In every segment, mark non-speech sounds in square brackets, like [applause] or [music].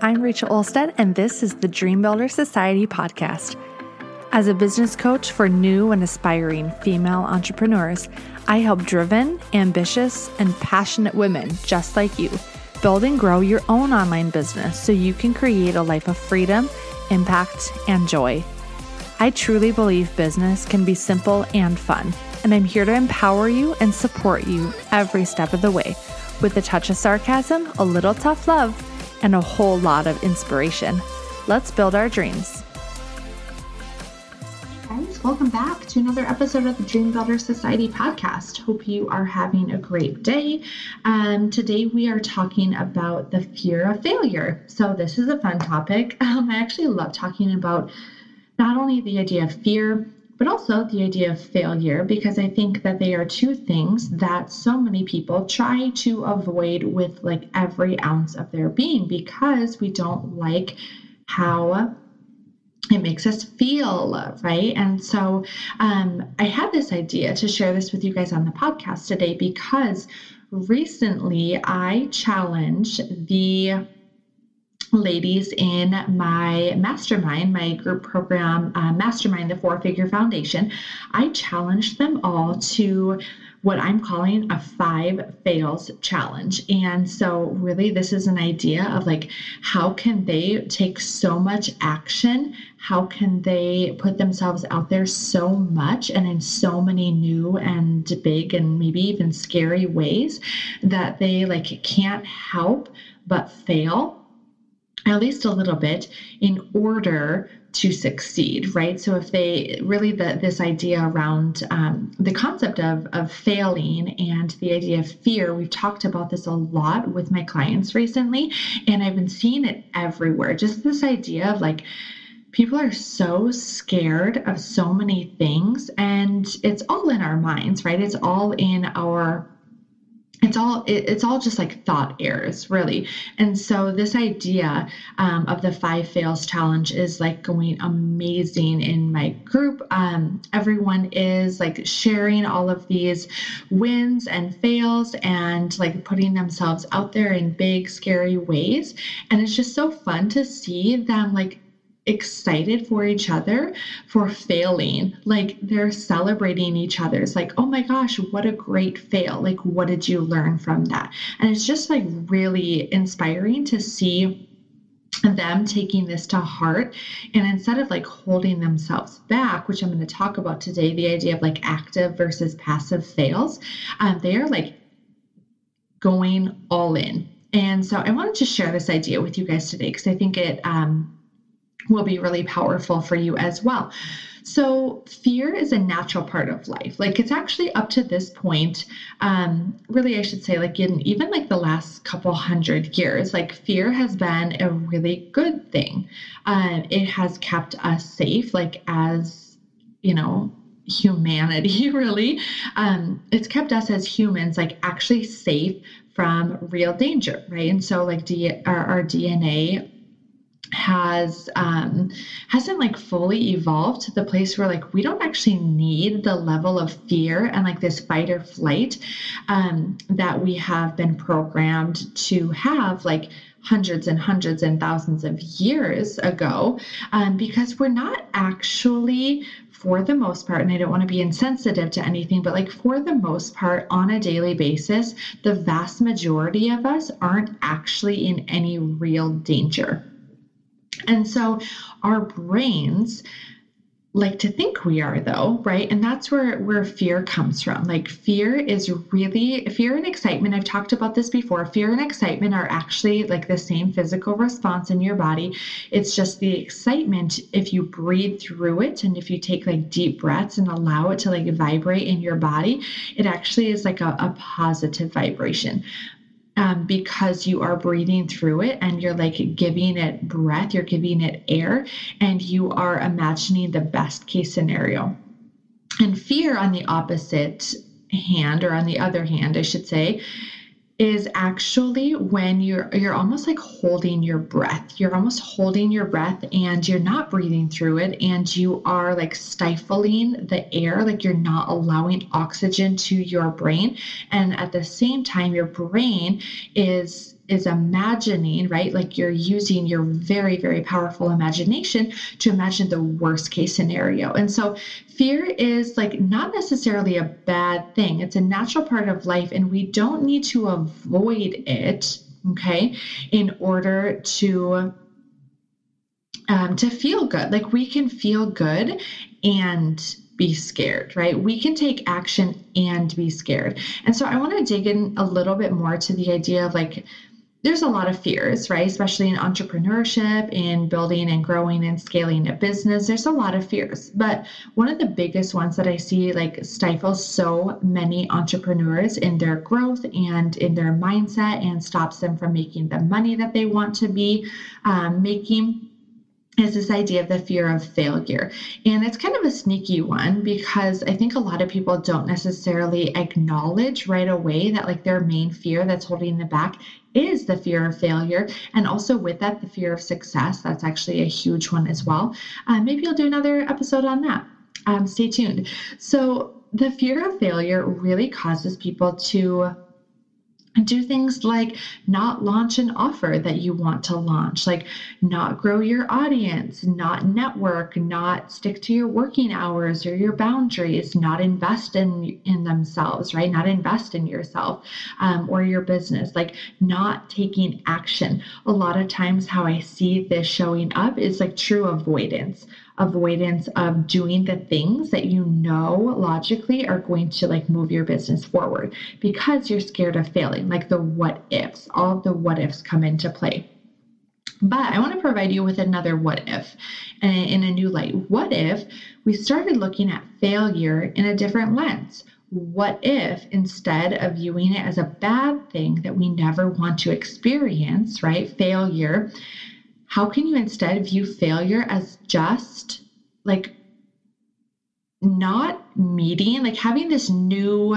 I'm Rachel Olstad, and this is the Dream Builder Society podcast. As a business coach for new and aspiring female entrepreneurs, I help driven, ambitious, and passionate women just like you build and grow your own online business so you can create a life of freedom, impact, and joy. I truly believe business can be simple and fun, and I'm here to empower you and support you every step of the way with a touch of sarcasm, a little tough love, and a whole lot of inspiration. Let's build our dreams. Guys, welcome back to another episode of the Dream Builder Society podcast. Hope you are having a great day. Um, today we are talking about the fear of failure. So, this is a fun topic. Um, I actually love talking about not only the idea of fear, but also the idea of failure, because I think that they are two things that so many people try to avoid with like every ounce of their being because we don't like how it makes us feel, right? And so um, I had this idea to share this with you guys on the podcast today because recently I challenged the ladies in my mastermind, my group program, uh, Mastermind, the Four Figure Foundation, I challenged them all to what I'm calling a five fails challenge. And so, really, this is an idea of like, how can they take so much action? How can they put themselves out there so much and in so many new and big and maybe even scary ways that they like can't help but fail at least a little bit in order to succeed right? So if they really the, this idea around um, the concept of, of failing and the idea of fear we've talked about this a lot with my clients recently and i've been seeing it everywhere. Just this idea of like people are so scared of so many things and it's all in our minds right? It's all in our it's all it, it's all just like thought errors really. And so this idea um, of the five fails challenge is like going amazing in my group. Um, everyone is like sharing all of these wins and fails and like putting themselves out there in big scary ways. And it's just so fun to see them like excited for each other for failing. Like they're celebrating each other. It's like, oh my gosh, what a great fail. Like, what did you learn from that? And it's just like really inspiring to see them taking this to heart and instead of like holding themselves back which i'm going to talk about today the idea of like active versus passive fails um, they are like going all in and so i wanted to share this idea with you guys today because i think it um, will be really powerful for you as well. So, fear is a natural part of life. Like, it's actually up to this point, um, really, I should say, like, in even like the last couple hundred years, like, fear has been a really good thing. Uh, it has kept us safe, like, as you know, humanity, [laughs] really. Um, it's kept us as humans, like, actually safe from real danger, right? And so, like, D- our, our DNA has um hasn't like fully evolved to the place where like we don't actually need the level of fear and like this fight or flight um that we have been programmed to have like hundreds and hundreds and thousands of years ago um, because we're not actually for the most part, and I don't want to be insensitive to anything, but like for the most part, on a daily basis, the vast majority of us aren't actually in any real danger. And so our brains like to think we are though right? And that's where where fear comes from. Like fear is really fear and excitement i've talked about this before fear and excitement are actually like the same physical response in your body. It's just the excitement if you breathe through it and if you take like deep breaths and allow it to like vibrate in your body it actually is like a, a positive vibration um, because you are breathing through it and you're like giving it breath, you're giving it air, and you are imagining the best case scenario. And fear, on the opposite hand, or on the other hand, I should say, is actually when you're you're almost like holding your breath. You're almost holding your breath and you're not breathing through it and you are like stifling the air like you're not allowing oxygen to your brain and at the same time your brain is is imagining, right? Like you're using your very, very powerful imagination to imagine the worst case scenario. And so fear is like not necessarily a bad thing, it's a natural part of life, and we don't need to avoid it, okay, in order to. Um, to feel good. Like we can feel good and be scared, right? We can take action and be scared. And so I want to dig in a little bit more to the idea of like there's a lot of fears, right? Especially in entrepreneurship, in building and growing and scaling a business. There's a lot of fears. But one of the biggest ones that I see like stifles so many entrepreneurs in their growth and in their mindset and stops them from making the money that they want to be um, making is this idea of the fear of failure. And it's kind of a sneaky one because I think a lot of people don't necessarily acknowledge right away that like their main fear that's holding them back is the fear of failure. And also with that, the fear of success. That's actually a huge one as well. Uh, maybe I'll do another episode on that. Um, stay tuned. So the fear of failure really causes people to do things like not launch an offer that you want to launch, like not grow your audience, not network, not stick to your working hours or your boundaries, not invest in in themselves, right? Not invest in yourself um, or your business, like not taking action. A lot of times, how I see this showing up is like true avoidance avoidance of doing the things that you know logically are going to like move your business forward because you're scared of failing like the what ifs all the what ifs come into play but I want to provide you with another what if in a new light. What if we started looking at failure in a different lens? What if instead of viewing it as a bad thing that we never want to experience, right? Failure, how can you instead view failure as just like not meeting, like having this new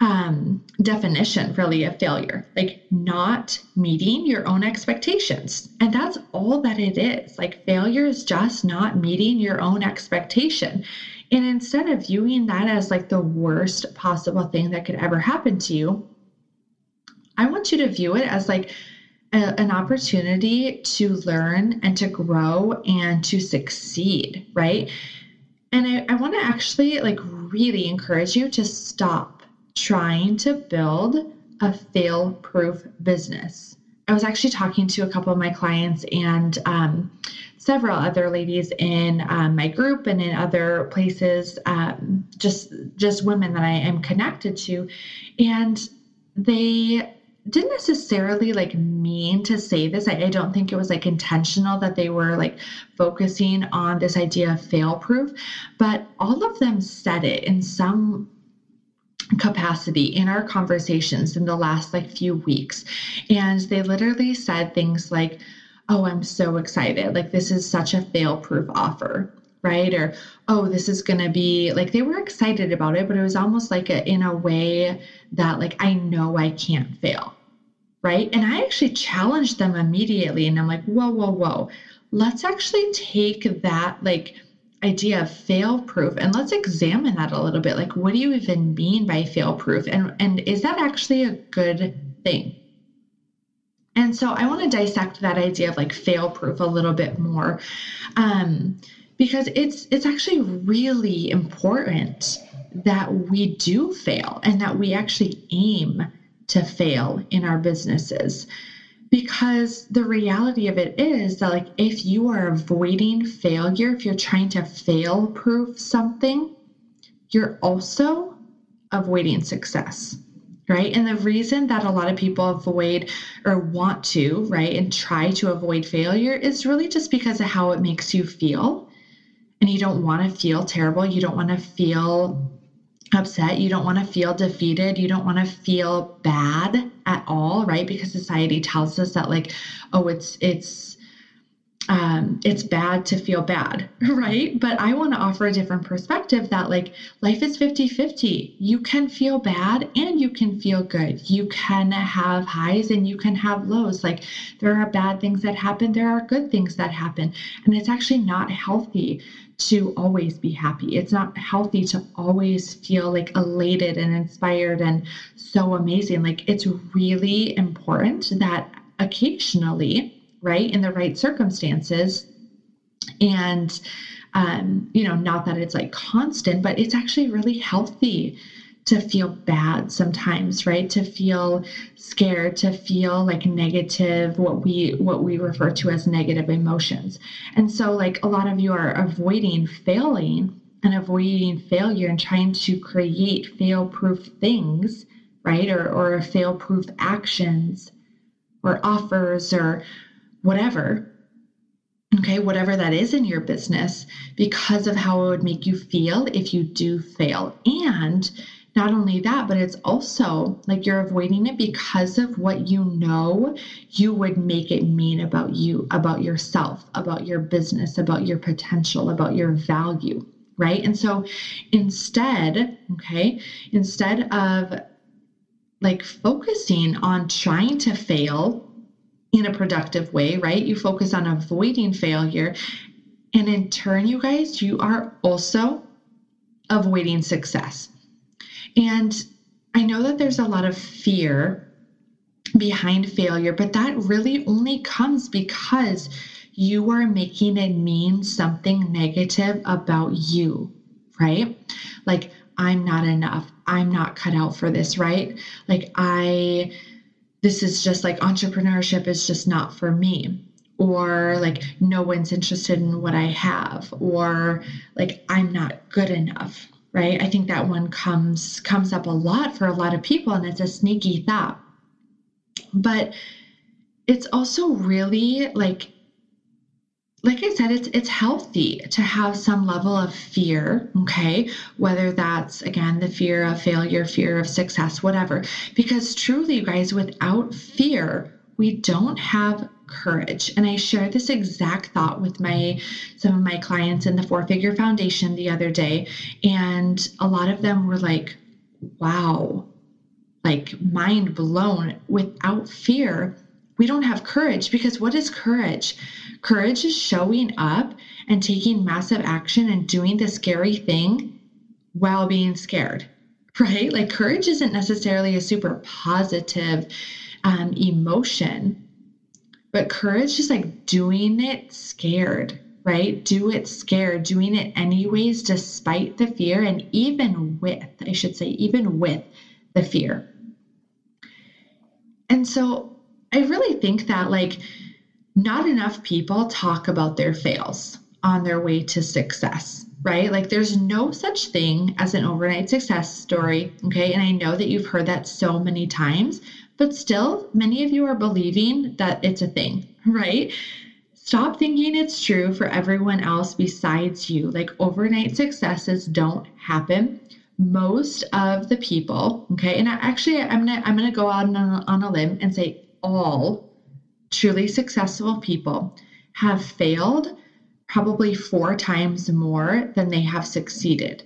um, definition really of failure, like not meeting your own expectations. And that's all that it is. Like failure is just not meeting your own expectation. And instead of viewing that as like the worst possible thing that could ever happen to you, I want you to view it as like a, an opportunity to learn and to grow and to succeed, right? And I, I want to actually like really encourage you to stop trying to build a fail proof business. I was actually talking to a couple of my clients and um, several other ladies in um, my group and in other places, um, just just women that I am connected to, and they didn't necessarily like mean to say this. I, I, don't think it was like intentional that they were like focusing on this idea of fail proof, but all of them said it in some capacity in our conversations in the last like few weeks. And they literally said things like, Oh, I'm so excited. Like, this is such a fail proof offer right or oh this is going to be like they were excited about it but it was almost like a, in a way that like i know i can't fail right? And I actually challenged them immediately and I'm like, whoa, whoa, whoa. Let's actually take that like idea of fail proof and let's examine that a little bit. Like, what do you even mean by fail proof? And and is that actually a good thing? And so I want to dissect that idea of like fail proof a little bit more. Um, because it's it's actually really important that we do fail and that we actually aim to fail in our businesses. Because the reality of it is that like if you are avoiding failure if you're trying to fail proof something you're also avoiding success right? And the reason that a lot of people avoid or want to right and try to avoid failure is really just because of how it makes you feel and you don't want to feel terrible you don't want to feel upset. You don't want to feel defeated. You don't want to feel bad at all, right? Because society tells us that like, oh, it's it's um, it's bad to feel bad, [laughs] right? But I want to offer a different perspective that, like, life is 50 50. You can feel bad and you can feel good. You can have highs and you can have lows. Like, there are bad things that happen, there are good things that happen. And it's actually not healthy to always be happy. It's not healthy to always feel like elated and inspired and so amazing. Like, it's really important that occasionally, right, in the right circumstances, and um, you know, not that it's like constant, but it's actually really healthy to feel bad sometimes right? To feel scared to feel like negative what we what we refer to as negative emotions. And so like a lot of you are avoiding failing and avoiding failure and trying to create fail proof things right? Or or fail proof actions or offers or whatever okay, whatever that is in your business, because of how it would make you feel if you do fail. And not only that, but it's also like you're avoiding it because of what you know you would make it mean about you, about yourself, about your business, about your potential, about your value, right? And so instead, okay, instead of like focusing on trying to fail in a productive way, right? You focus on avoiding failure. And in turn, you guys, you are also avoiding success. And I know that there's a lot of fear behind failure, but that really only comes because you are making it mean something negative about you, right? Like, I'm not enough. I'm not cut out for this, right? Like, I this is just like entrepreneurship is just not for me. Or like no one's interested in what I have. Or like I'm not good enough right? I think that one comes comes up a lot for a lot of people and it's a sneaky thought. But it's also really like like I said, it's it's healthy to have some level of fear, okay? Whether that's again the fear of failure, fear of success, whatever. Because truly, you guys, without fear, we don't have courage. And I shared this exact thought with my some of my clients in the Four Figure Foundation the other day, and a lot of them were like, "Wow." Like mind blown without fear we don't have courage because what is courage? Courage is showing up and taking massive action and doing the scary thing while being scared, [laughs] right? Like courage isn't necessarily a super positive um, emotion, but courage is like doing it scared, right? Do it scared, doing it anyways, despite the fear, and even with, I should say, even with the fear. And so I really think that like not enough people talk about their fails on their way to success, right? Like there's no such thing as an overnight success story, okay? And I know that you've heard that so many times, but still many of you are believing that it's a thing, [laughs] right? Stop thinking it's true for everyone else besides you. Like overnight successes don't happen most of the people okay and I, actually i'm gonna i'm gonna go out on on a limb and say all truly successful people have failed probably four times more than they have succeeded.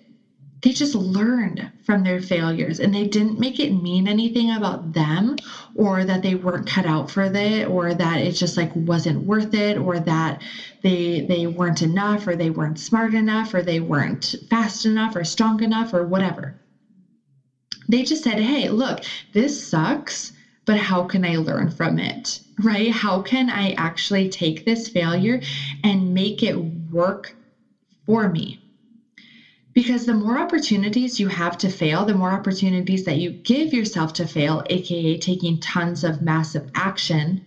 They just learned from their failures and they didn't make it mean anything about them or that they weren't cut out for it or that it just like wasn't worth it or that they they weren't enough or they weren't smart enough or they weren't fast enough or strong enough or whatever. They just said, "Hey, look, this sucks." But how can I learn from it? Right? How can I actually take this failure and make it work for me? Because the more opportunities you have to fail, the more opportunities that you give yourself to fail, aka taking tons of massive action,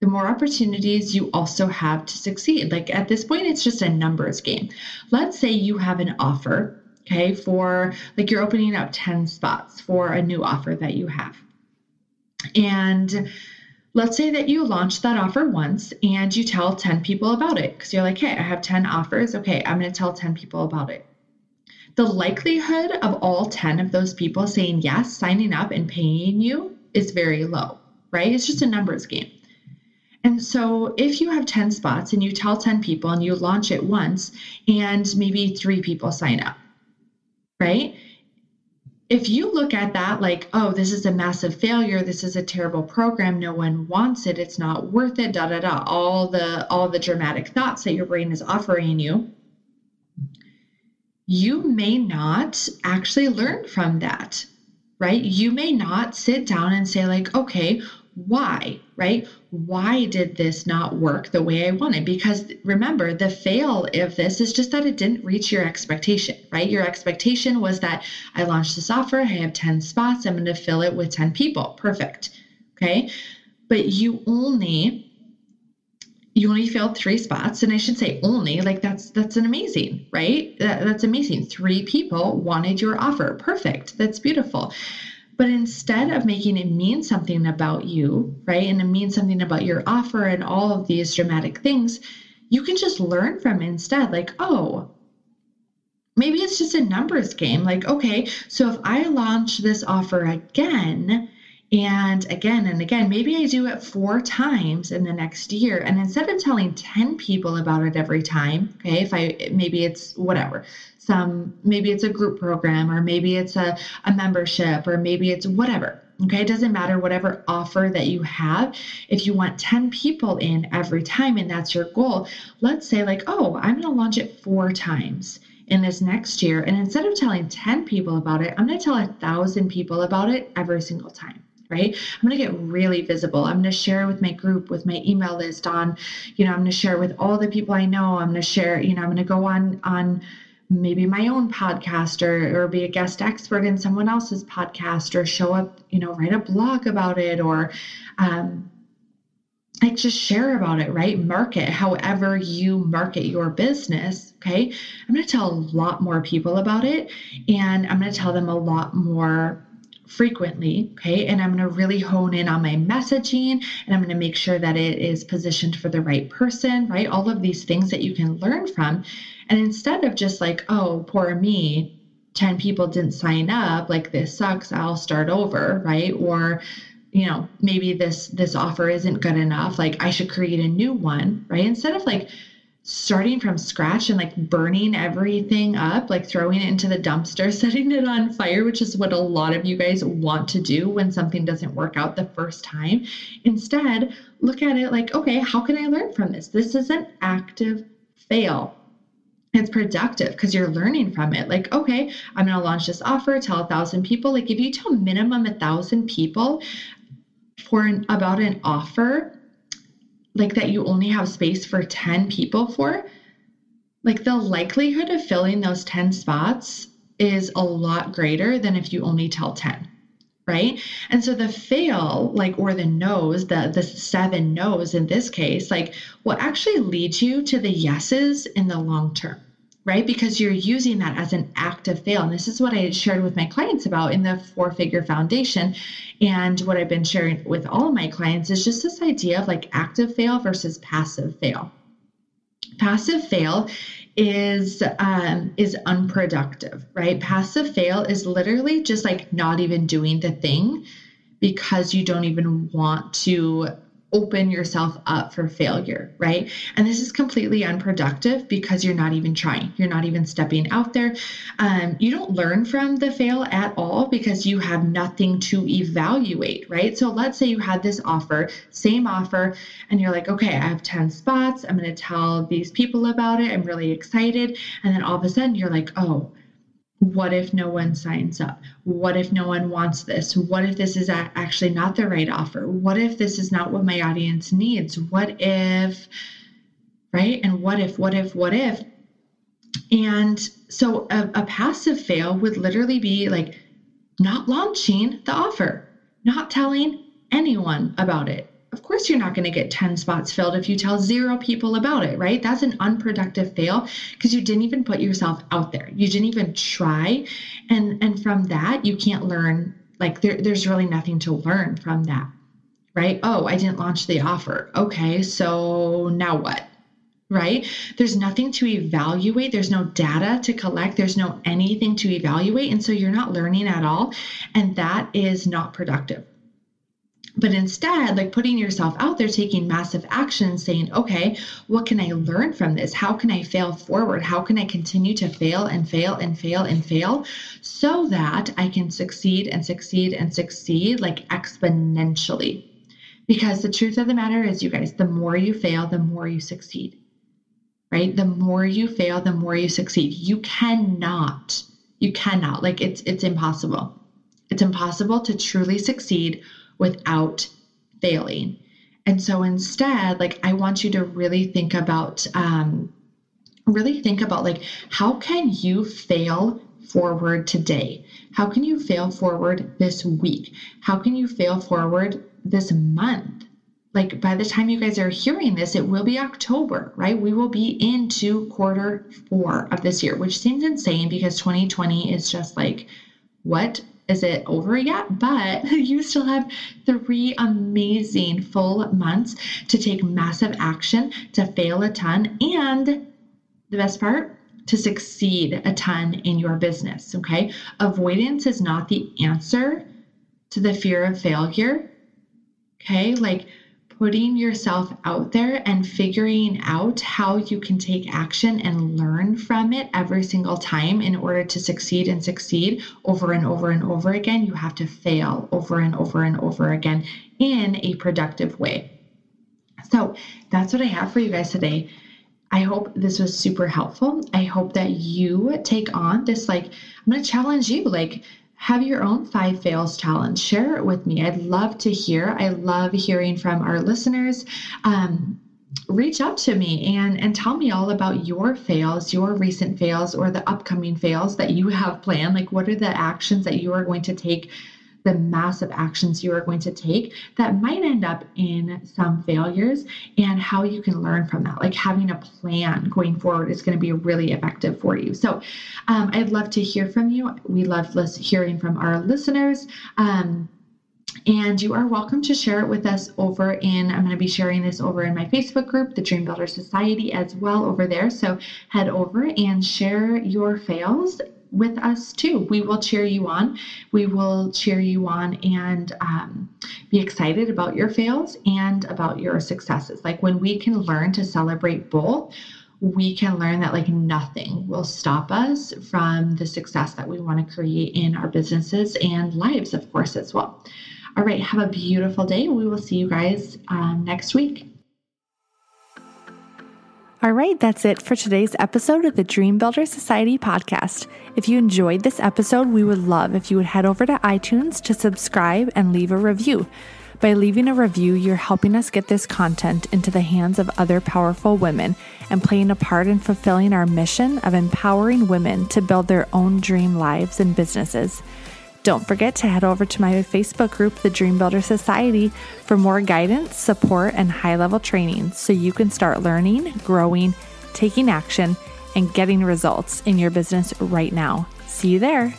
the more opportunities you also have to succeed. Like at this point, it's just a numbers game. Let's say you have an offer, okay, for like you're opening up 10 spots for a new offer that you have. And let's say that you launch that offer once and you tell 10 people about it because you're like, hey, I have 10 offers. Okay, I'm going to tell 10 people about it. The likelihood of all 10 of those people saying yes, signing up, and paying you is very low, right? It's just a numbers game. And so if you have 10 spots and you tell 10 people and you launch it once and maybe three people sign up, right? If you look at that like, oh, this is a massive failure, this is a terrible program, no one wants it, it's not worth it, da da da, all the all the dramatic thoughts that your brain is offering you, you may not actually learn from that, right? You may not sit down and say, like, okay, why, right? Why did this not work the way I wanted? Because remember, the fail of this is just that it didn't reach your expectation, right? Your expectation was that I launched this offer, I have 10 spots, I'm going to fill it with 10 people. Perfect. Okay. But you only you only filled three spots and i should say only like that's that's an amazing right that, that's amazing three people wanted your offer perfect that's beautiful but instead of making it mean something about you, right, and it means something about your offer and all of these dramatic things, you can just learn from instead. Like, oh, maybe it's just a numbers game. Like, okay, so if I launch this offer again, and again and again, maybe I do it four times in the next year. And instead of telling 10 people about it every time, okay, if I maybe it's whatever, some maybe it's a group program or maybe it's a, a membership or maybe it's whatever. Okay, it doesn't matter whatever offer that you have. If you want 10 people in every time and that's your goal, let's say, like, oh, I'm going to launch it four times in this next year. And instead of telling 10 people about it, I'm going to tell a thousand people about it every single time right? I'm going to get really visible. I'm going to share with my group, with my email list on, you know, I'm going to share with all the people I know. I'm going to share, you know, I'm going to go on, on, maybe my own podcast or, or be a guest expert in someone else's podcast or show up you know write a blog about it or um, like just share about it right market however you market your business okay i'm going to tell a lot more people about it and i'm going to tell them a lot more frequently. Okay. And I'm going to really hone in on my messaging and I'm going to make sure that it is positioned for the right person, right? All of these things that you can learn from. And instead of just like, oh, poor me, 10 people didn't sign up, like this sucks, I'll start over, right? Or, you know, maybe this this offer isn't good enough, like I should create a new one, right? Instead of like starting from scratch and like burning everything up, like throwing it into the dumpster, [laughs] setting it on fire, which is what a lot of you guys want to do when something doesn't work out the first time. Instead, look at it like, okay, how can I learn from this? This is an active fail. It's productive because you're learning from it. Like, okay, I'm going to launch this offer, tell a thousand people. Like, if you tell minimum a thousand people for an, about an offer, like that you only have space for 10 people for, like the likelihood of filling those 10 spots is a lot greater than if you only tell 10 right? And so the fail like or the no's the the seven no's in this case like will actually lead you to the yeses in the long term right? Because you're using that as an active fail. And this is what I had shared with my clients about in the four figure foundation. And what I've been sharing with all my clients is just this idea of like active fail versus passive fail. Passive fail is um, is unproductive, right? Passive fail is literally just like not even doing the thing because you don't even want to open yourself up for failure, right? And this is completely unproductive because you're not even trying. You're not even stepping out there. Um, you don't learn from the fail at all because you have nothing to evaluate, right? So let's say you had this offer, same offer, and you're like, okay, I have 10 spots. I'm going to tell these people about it. I'm really excited. And then all of a sudden you're like, oh, what if no one signs up? What if no one wants this? What if this is actually not the right offer? What if this is not what my audience needs? What if, right? And what if, what if, what if? And so a, a passive fail would literally be like not launching the offer, not telling anyone about it, of course you're not going to get 10 spots filled if you tell zero people about it, right? That's an unproductive fail because you didn't even put yourself out there. You didn't even try. And and from that, you can't learn like there, there's really nothing to learn from that. Right? Oh, I didn't launch the offer. Okay, so now what? Right? There's nothing to evaluate. There's no data to collect. There's no anything to evaluate. And so you're not learning at all. And that is not productive but instead like putting yourself out there taking massive action saying okay what can i learn from this? How can i fail forward? How can i continue to fail and fail and fail and fail so that i can succeed and succeed and succeed like exponentially? Because the truth of the matter is you guys the more you fail the more you succeed right? The more you fail the more you succeed. You cannot you cannot like it's it's impossible. It's impossible to truly succeed without failing. And so instead, like, I want you to really think about, um, really think about, like, how can you fail forward today? How can you fail forward this week? How can you fail forward this month? Like, by the time you guys are hearing this, it will be October, right? We will be into quarter four of this year, which seems insane because 2020 is just like, what is it over yet? But [laughs] you still have three amazing full months to take massive action, to fail a ton, and the best part, to succeed a ton in your business. Okay. Avoidance is not the answer to the fear of failure. Okay. Like, putting yourself out there and figuring out how you can take action and learn from it every single time in order to succeed and succeed over and over and over again, you have to fail over and over and over again in a productive way. So that's what I have for you guys today. I hope this was super helpful. I hope that you take on this, like, I'm going to challenge you, like, have your own five fails challenge. Share it with me. I'd love to hear. I love hearing from our listeners. Um, reach out to me and and tell me all about your fails your recent fails or the upcoming fails that you have planned like what are the actions that you are going to take the massive actions you are going to take that might end up in some failures and how you can learn from that. Like having a plan going forward is going to be really effective for you. So um, I'd love to hear from you. We love hearing from our listeners. Um, and you are welcome to share it with us over in, I'm going to be sharing this over in my Facebook group, the Dream Builder Society, as well over there. So head over and share your fails with us too. We will cheer you on. We will cheer you on and um, be excited about your fails and about your successes. Like when we can learn to celebrate both, we can learn that like nothing will stop us from the success that we want to create in our businesses and lives, of course, as well. All right, have a beautiful day. We will see you guys um, next week. All right, that's it for today's episode of the Dream Builder Society podcast. If you enjoyed this episode, we would love if you would head over to iTunes to subscribe and leave a review. By leaving a review, you're helping us get this content into the hands of other powerful women and playing a part in fulfilling our mission of empowering women to build their own dream lives and businesses. Don't forget to head over to my Facebook group, the Dream Builder Society, for more guidance, support, and high level training so you can start learning, growing, taking action, and getting results in your business right now. See you there.